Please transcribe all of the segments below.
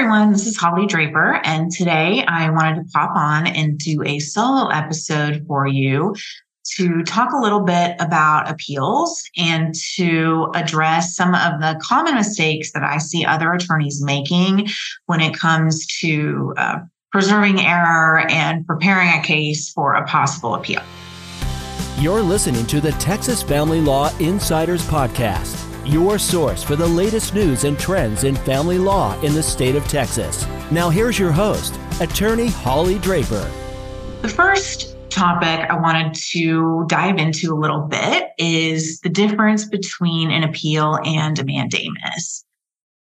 everyone. This is Holly Draper, and today I wanted to pop on and do a solo episode for you to talk a little bit about appeals and to address some of the common mistakes that I see other attorneys making when it comes to uh, preserving error and preparing a case for a possible appeal. You're listening to the Texas Family Law Insiders Podcast your source for the latest news and trends in family law in the state of Texas. Now, here's your host, attorney Holly Draper. The first topic I wanted to dive into a little bit is the difference between an appeal and a mandamus.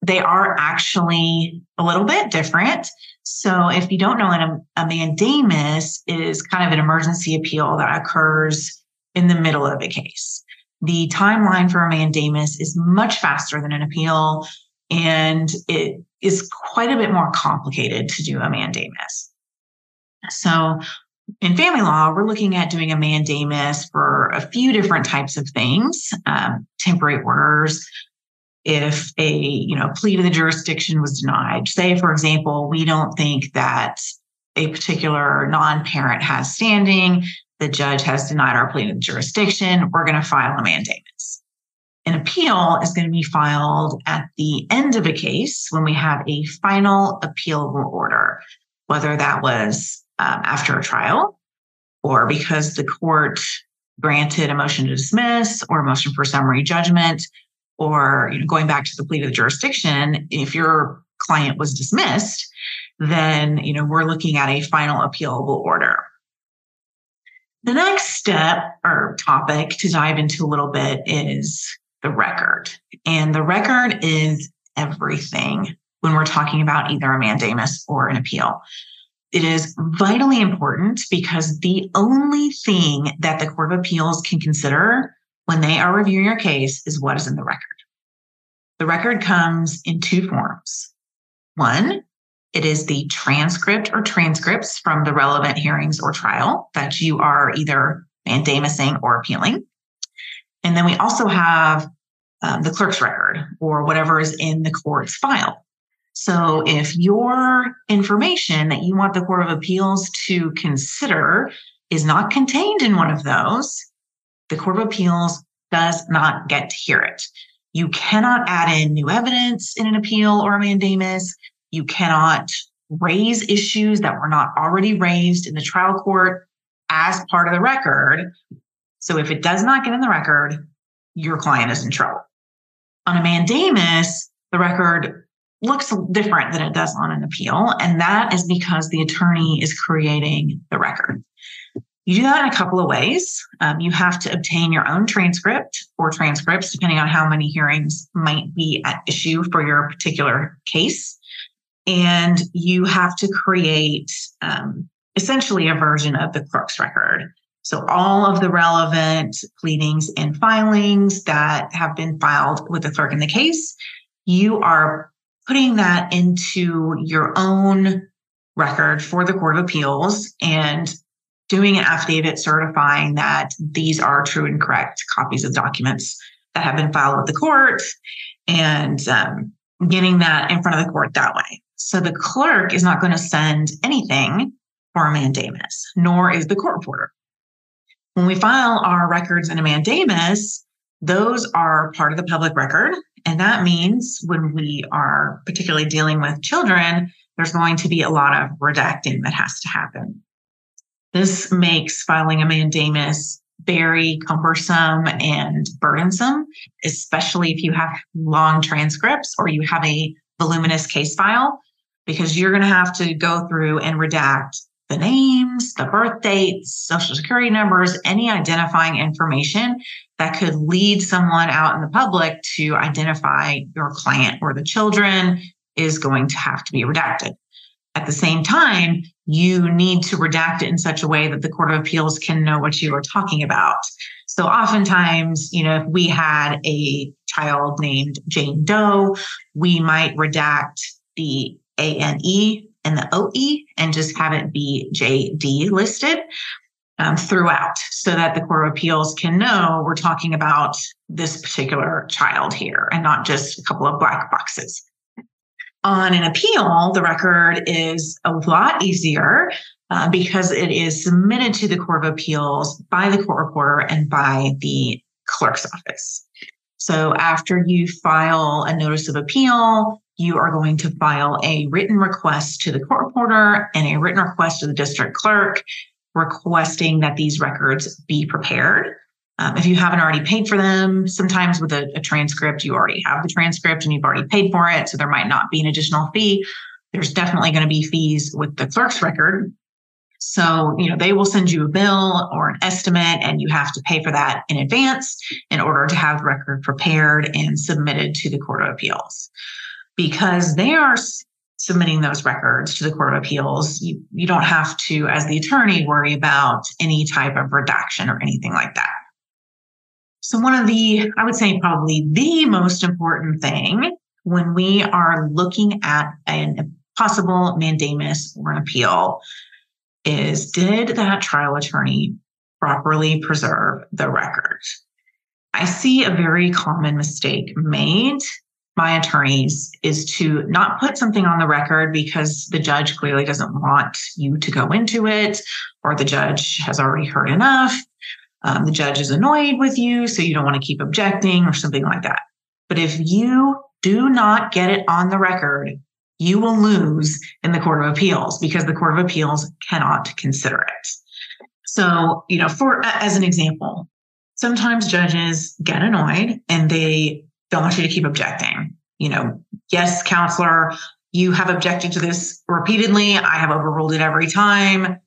They are actually a little bit different. So, if you don't know, a, mandamus is kind of an emergency appeal that occurs in the middle of a case the timeline for a mandamus is much faster than an appeal, and it is quite a bit more complicated to do a mandamus. So, in family law, we're looking at doing a mandamus for a few different types of things, um, temporary orders. If a you know plea to the jurisdiction was denied, say for example, we don't think that a particular non-parent has standing, the judge has denied our plea to jurisdiction, we're going to file a mandamus. An appeal is going to be filed at the end of a case when we have a final appealable order, whether that was um, after a trial or because the court granted a motion to dismiss or a motion for summary judgment or you know, going back to the plea to the jurisdiction if your client was dismissed then you know we're looking at a final appealable order the next step or topic to dive into a little bit is the record. And the record is everything when we're talking about either a mandamus or an appeal. It is vitally important because the only thing that the Court of Appeals can consider when they are reviewing your case is what is in the record. The record comes in two forms. One, it is the transcript or transcripts from the relevant hearings or trial that you are either mandamusing or appealing. And then we also have um, the clerk's record or whatever is in the court's file. So if your information that you want the Court of Appeals to consider is not contained in one of those, the Court of Appeals does not get to hear it. You cannot add in new evidence in an appeal or a mandamus. You cannot raise issues that were not already raised in the trial court as part of the record. So if it does not get in the record, your client is in trouble. On a mandamus, the record looks different than it does on an appeal. And that is because the attorney is creating the record. You do that in a couple of ways. Um, you have to obtain your own transcript or transcripts, depending on how many hearings might be at issue for your particular case and you have to create um, essentially a version of the clerk's record. So all of the relevant pleadings and filings that have been filed with the clerk in the case, you are putting that into your own record for the Court of Appeals and doing an affidavit certifying that these are true and correct copies of documents that have been filed with the court and um, getting that in front of the court that way. So the clerk is not going to send anything for a mandamus, nor is the court reporter. When we file our records in a mandamus, those are part of the public record. And that means when we are particularly dealing with children, there's going to be a lot of redacting that has to happen. This makes filing a mandamus very cumbersome and burdensome, especially if you have long transcripts or you have a voluminous case file because you're going to have to go through and redact the names, the birth dates, social security numbers, any identifying information that could lead someone out in the public to identify your client or the children is going to have to be redacted. At the same time, you need to redact it in such a way that the Court of Appeals can know what you are talking about. So oftentimes, you know, if we had a child named Jane Doe, we might redact the a N E and the O E and just have it be J D listed um, throughout so that the Court of Appeals can know we're talking about this particular child here and not just a couple of black boxes. On an appeal, the record is a lot easier uh, because it is submitted to the Court of Appeals by the court reporter and by the clerk's office. So after you file a notice of appeal, you are going to file a written request to the court reporter and a written request to the district clerk requesting that these records be prepared. Um, if you haven't already paid for them, sometimes with a, a transcript, you already have the transcript and you've already paid for it. So there might not be an additional fee. There's definitely going to be fees with the clerk's record. So, you know, they will send you a bill or an estimate, and you have to pay for that in advance in order to have the record prepared and submitted to the Court of Appeals. Because they are submitting those records to the Court of Appeals, you, you don't have to, as the attorney, worry about any type of redaction or anything like that. So, one of the, I would say, probably the most important thing when we are looking at a possible mandamus or an appeal is did that trial attorney properly preserve the record? I see a very common mistake made by attorneys is to not put something on the record because the judge clearly doesn't want you to go into it, or the judge has already heard enough, um, the judge is annoyed with you, so you don't want to keep objecting or something like that. But if you do not get it on the record, you will lose in the Court of Appeals because the Court of Appeals cannot consider it. So, you know, for as an example, sometimes judges get annoyed and they don't want you to keep objecting. You know, yes, counselor, you have objected to this repeatedly. I have overruled it every time.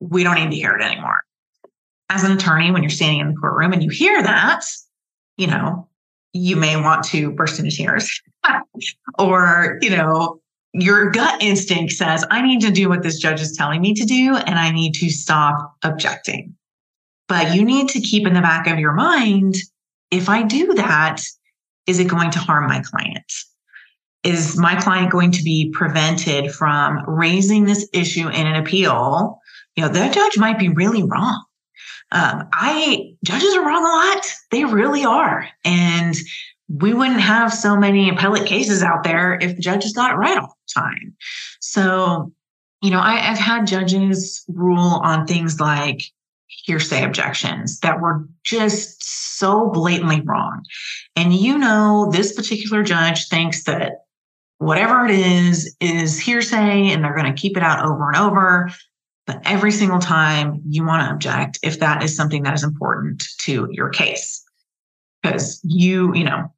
We don't need to hear it anymore as an attorney, when you're standing in the courtroom and you hear that, you know, you may want to burst into tears. or, you know, your gut instinct says, I need to do what this judge is telling me to do, and I need to stop objecting. But you need to keep in the back of your mind if I do that, is it going to harm my client? Is my client going to be prevented from raising this issue in an appeal? You know, the judge might be really wrong um, I judges are wrong a lot. They really are. And we wouldn't have so many appellate cases out there if the judges got it right all the time. So, you know, I, have had judges rule on things like hearsay objections that were just so blatantly wrong. And you know, this particular judge thinks that whatever it is is hearsay and they're going to keep it out over and over but every single time you want to object if that is something that is important to your case. Because you, you know,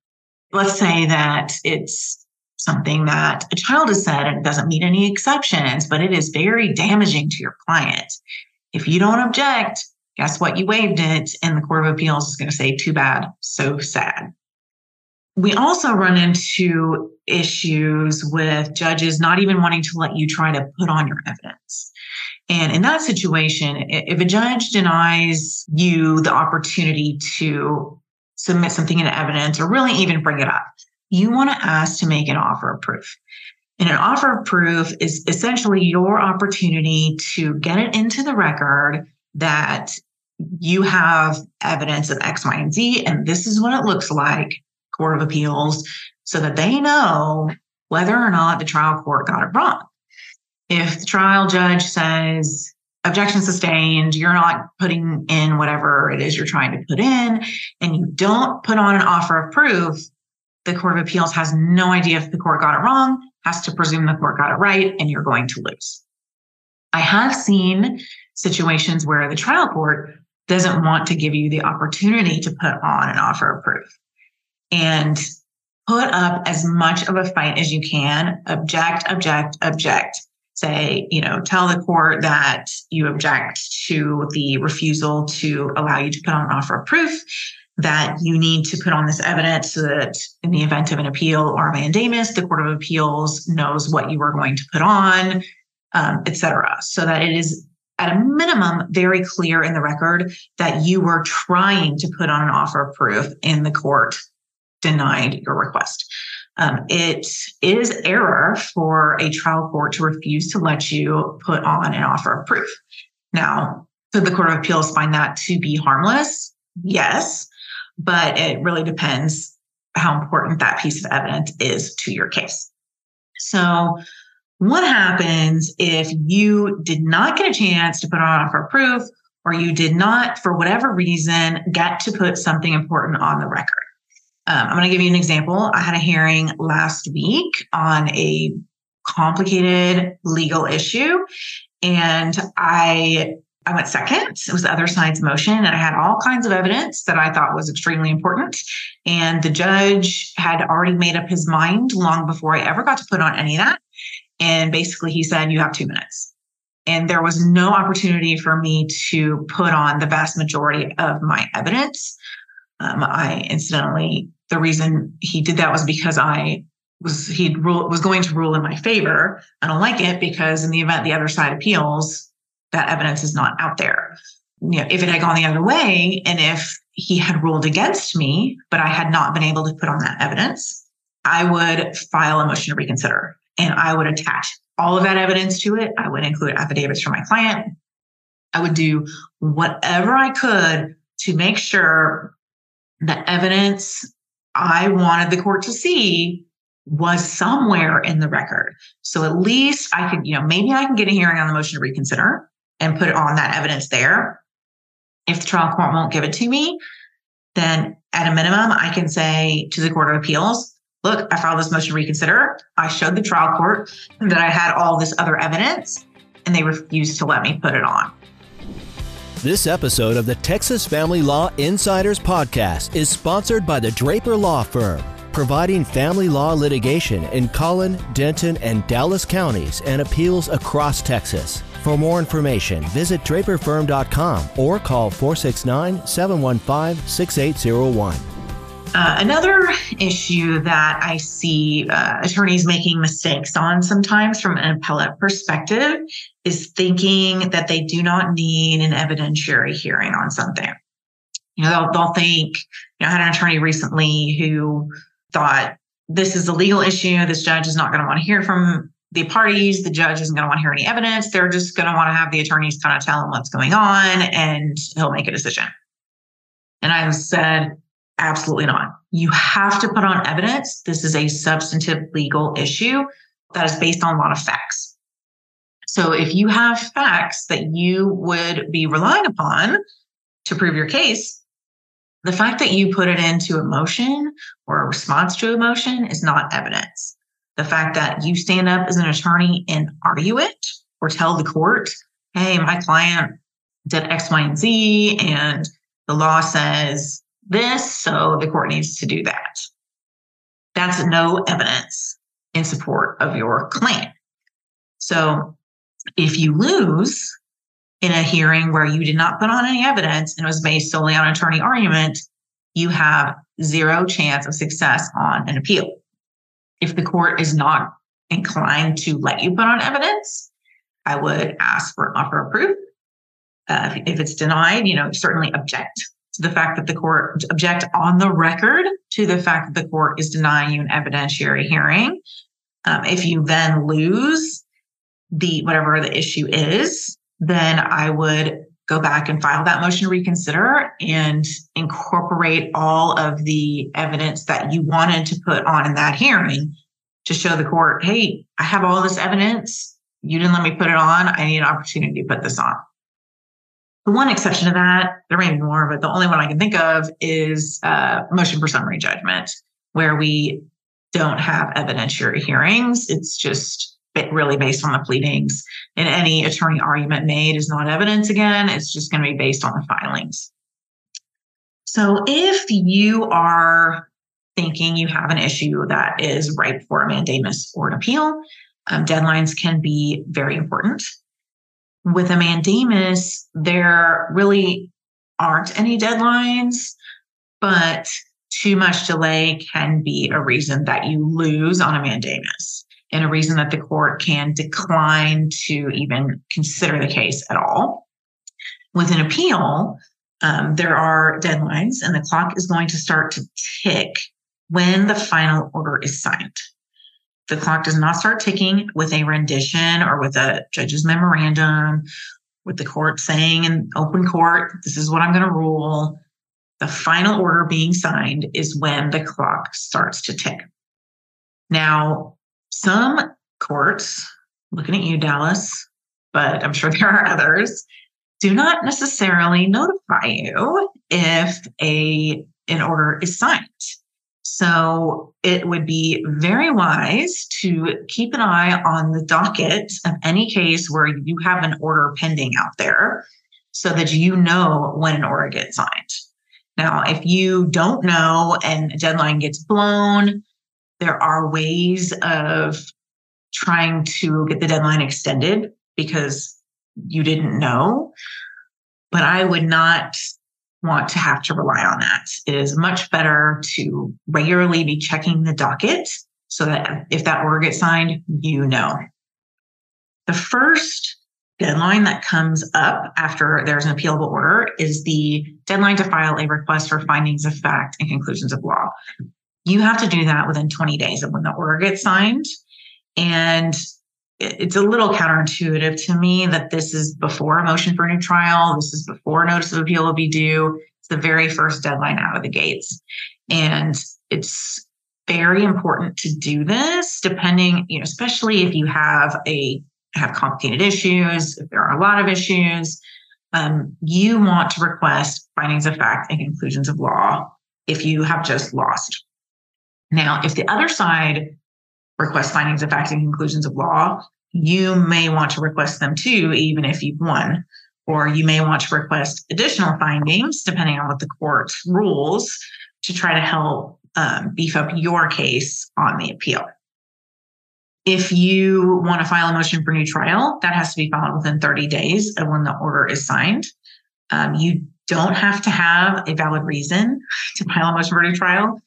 let's say that it's something that a child has said and it doesn't meet any exceptions, but it is very damaging to your client. If you don't object, guess what? You waived it, and the Court of Appeals is going to say, too bad, so sad. We also run into issues with judges not even wanting to let you try to put on your evidence. And in that situation, if a judge denies you the opportunity to submit something in evidence or really even bring it up, you want to ask to make an offer of proof. And an offer of proof is essentially your opportunity to get it into the record that you have evidence of X, Y, and Z, and this is what it looks like, Court of Appeals, so that they know whether or not the trial court got it wrong. If the trial judge says objection sustained, you're not putting in whatever it is you're trying to put in, and you don't put on an offer of proof, the Court of Appeals has no idea if the court got it wrong, has to presume the court got it right, and you're going to lose. I have seen situations where the trial court doesn't want to give you the opportunity to put on an offer of proof and put up as much of a fight as you can, object, object, object say, you know, tell the court that you object to the refusal to allow you to put on an offer of proof, that you need to put on this evidence so that in the event of an appeal or a mandamus, the Court of Appeals knows what you are going to put on, um, et cetera, so that it is at a minimum very clear in the record that you were trying to put on an offer of proof and the court denied your request. Um, it is error for a trial court to refuse to let you put on an offer of proof. Now, could the Court of Appeals find that to be harmless? Yes, but it really depends how important that piece of evidence is to your case. So, what happens if you did not get a chance to put on offer proof or you did not, for whatever reason, get to put something important on the record? Um, I'm going to give you an example. I had a hearing last week on a complicated legal issue, and I I went second. It was the other side's motion, and I had all kinds of evidence that I thought was extremely important. And the judge had already made up his mind long before I ever got to put on any of that. And basically, he said, You have two minutes. And there was no opportunity for me to put on the vast majority of my evidence. Um, I incidentally, the reason he did that was because I was he was going to rule in my favor. I don't like it because in the event the other side appeals, that evidence is not out there. You know, if it had gone the other way, and if he had ruled against me, but I had not been able to put on that evidence, I would file a motion to reconsider and I would attach all of that evidence to it. I would include affidavits from my client. I would do whatever I could to make sure the evidence I wanted the court to see was somewhere in the record. So at least I could, you know, maybe I can get a hearing on the motion to reconsider and put on that evidence there. If the trial court won't give it to me, then at a minimum, I can say to the Court of Appeals, look, I filed this motion to reconsider. I showed the trial court that I had all this other evidence, and they refused to let me put it on. This episode of the Texas Family Law Insiders Podcast is sponsored by the Draper Law Firm, providing family law litigation in Collin, Denton, and Dallas counties and appeals across Texas. For more information, visit draperfirm.com or call 469 715 6801. Uh, another issue that I see uh, attorneys making mistakes on sometimes from an appellate perspective is thinking that they do not need an evidentiary hearing on something. You know, they'll, they'll think, you know, I had an attorney recently who thought this is a legal issue. This judge is not going to want to hear from the parties. The judge isn't going to want to hear any evidence. They're just going to want to have the attorneys kind of tell him what's going on and he'll make a decision. And I said, Absolutely not. You have to put on evidence. This is a substantive legal issue that is based on a lot of facts. So if you have facts that you would be relying upon to prove your case, the fact that you put it into a motion or a response to a motion is not evidence. The fact that you stand up as an attorney and argue it or tell the court, hey, my client did X, Y, and Z, and the law says this, so the court needs to do that. That's no evidence in support of your claim. So if you lose in a hearing where you did not put on any evidence and it was based solely on attorney argument, you have zero chance of success on an appeal. If the court is not inclined to let you put on evidence, I would ask for an offer of proof. Uh, if it's denied, you know, certainly object to the fact that the court object on the record to the fact that the court is denying you an evidentiary hearing. Um, if you then lose the whatever the issue is, then I would go back and file that motion to reconsider and incorporate all of the evidence that you wanted to put on in that hearing to show the court, hey, I have all this evidence. You didn't let me put it on. I need an opportunity to put this on. The one exception to that, there may be more, but the only one I can think of is uh, motion for summary judgment, where we don't have evidentiary hearings. It's just really based on the pleadings, and any attorney argument made is not evidence again. It's just going to be based on the filings. So if you are thinking you have an issue that is ripe for a mandamus or an appeal, um, deadlines can be very important with a mandamus, there really aren't any deadlines, but too much delay can be a reason that you lose on a mandamus and a reason that the court can decline to even consider the case at all. With an appeal, um, there are deadlines and the clock is going to start to tick when the final order is signed. The clock does not start ticking with a rendition or with a judge's memorandum, with the court saying in open court, this is what I'm going to rule. The final order being signed is when the clock starts to tick. Now, some courts, looking at you, Dallas, but I'm sure there are others, do not necessarily notify you if a an order is signed. So it would be very wise to keep an eye on the docket of any case where you have an order pending out there so that you know when an order gets signed. Now, if you don't know and a deadline gets blown, there are ways of trying to get the deadline extended because you didn't know. But I would not want to have to rely on that. It is much better to regularly be checking the docket so that if that order gets signed, you know. The first deadline that comes up after there's an appealable order is the deadline to file a request for findings of fact and conclusions of law. You have to do that within 20 days of when the order gets signed. And it's a little counterintuitive to me that this is before a motion for a new trial. This is before notice of appeal will be due. It's the very first deadline out of the gates. And it's very important to do this depending, you know, especially if you have a have complicated issues, if there are a lot of issues, um, you want to request findings of fact and conclusions of law if you have just lost. Now, if the other side requests findings of fact and conclusions of law, you may want to request them too, even if you've won. Or you may want to request additional findings, depending on what the court rules, to try to help um, beef up your case on the appeal. If you want to file a motion for new trial, that has to be filed within 30 days of when the order is signed. Um, you don't have to have a valid reason to file a motion for new trial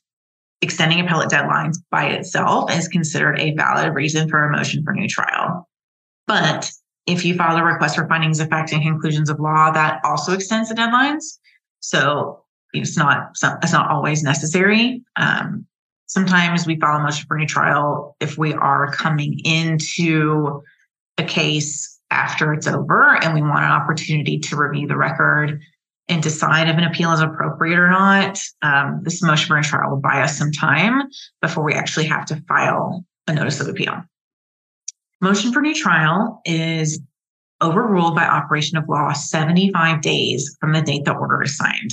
extending appellate deadlines by itself is considered a valid reason for a motion for new trial. But if you file a request for findings fact and conclusions of law, that also extends the deadlines. So it's not it's not always necessary. Um, sometimes we file a motion for new trial if we are coming into a case after it's over and we want an opportunity to review the record and decide if an appeal is appropriate or not. Um, this motion for a trial will buy us some time before we actually have to file a notice of appeal. Motion for new trial is overruled by operation of law 75 days from the date the order is signed.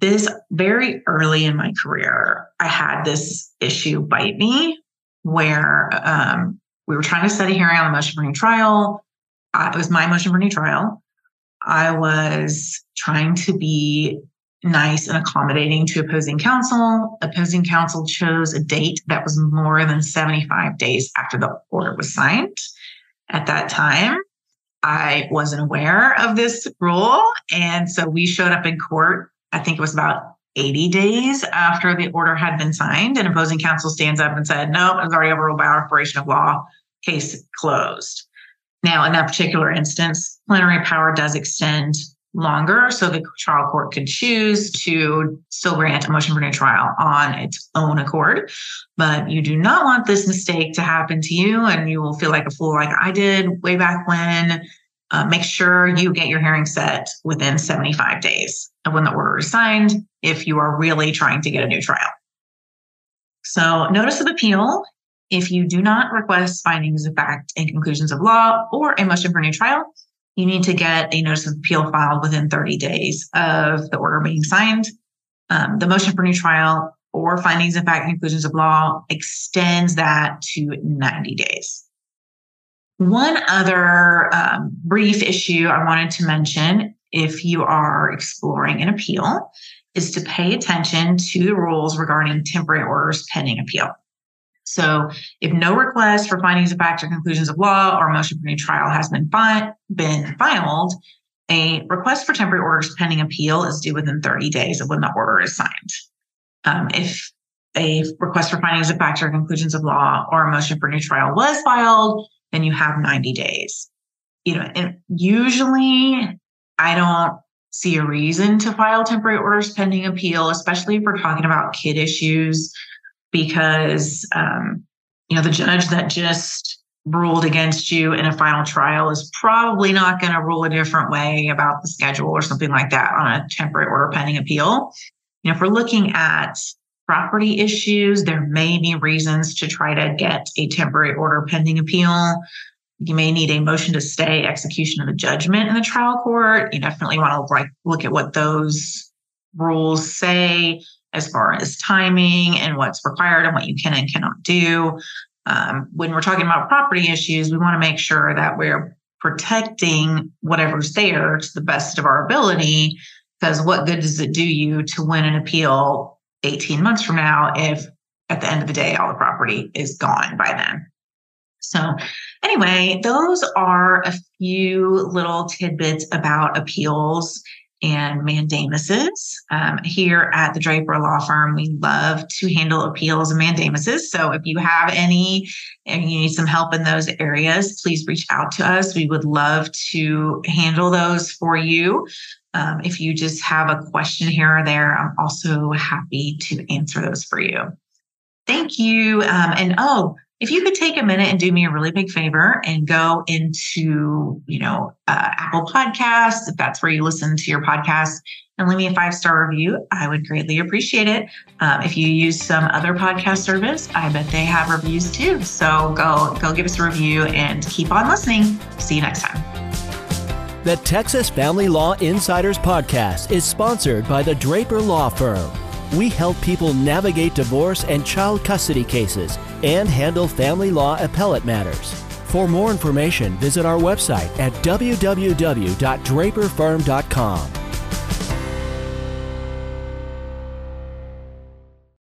This very early in my career, I had this issue bite me where um, we were trying to set a hearing on the motion for new trial. Uh, it was my motion for new trial. I was trying to be nice and accommodating to opposing counsel. Opposing counsel chose a date that was more than 75 days after the order was signed. At that time, I wasn't aware of this rule. And so we showed up in court, I think it was about 80 days after the order had been signed. And opposing counsel stands up and said, no, it was already overruled by operation of law, case closed. Now, in that particular instance, plenary power does extend longer, so the trial court could choose to still grant a motion for new trial on its own accord. But you do not want this mistake to happen to you, and you will feel like a fool, like I did way back when. Uh, make sure you get your hearing set within 75 days of when the order is signed if you are really trying to get a new trial. So, notice of appeal if you do not request findings of fact and conclusions of law or a motion for new trial, you need to get a notice of appeal filed within 30 days of the order being signed. Um, the motion for new trial or findings of fact and conclusions of law extends that to 90 days. One other um, brief issue I wanted to mention if you are exploring an appeal is to pay attention to the rules regarding temporary orders pending appeal. So if no request for findings of fact or conclusions of law or motion for new trial has been, fi- been filed, a request for temporary orders pending appeal is due within 30 days of when the order is signed. Um, if a request for findings of fact or conclusions of law or a motion for new trial was filed, then you have 90 days. You know, and usually I don't see a reason to file temporary orders pending appeal, especially if we're talking about kid issues because um, you know the judge that just ruled against you in a final trial is probably not going to rule a different way about the schedule or something like that on a temporary order pending appeal. You know, if we're looking at property issues, there may be reasons to try to get a temporary order pending appeal. You may need a motion to stay execution of the judgment in the trial court. You definitely want to like look at what those rules say as far as timing and what's required and what you can and cannot do. Um, when we're talking about property issues, we want to make sure that we're protecting whatever's there to the best of our ability. Because what good does it do you to win an appeal 18 months from now if at the end of the day all the property is gone by then? So, anyway, those are a few little tidbits about appeals and mandamuses. Um, here at the Draper Law Firm, we love to handle appeals and mandamuses. So if you have any and you need some help in those areas, please reach out to us. We would love to handle those for you. Um, if you just have a question here or there, I'm also happy to answer those for you. Thank you. Um, and oh, if you could take a minute and do me a really big favor and go into, you know, uh, Apple Podcasts, if that's where you listen to your podcast, and leave me a five star review, I would greatly appreciate it. Um, if you use some other podcast service, I bet they have reviews too. So go go give us a review and keep on listening. See you next time. The Texas Family Law Insiders podcast is sponsored by the Draper Law Firm. We help people navigate divorce and child custody cases and handle family law appellate matters. For more information, visit our website at www.draperfirm.com.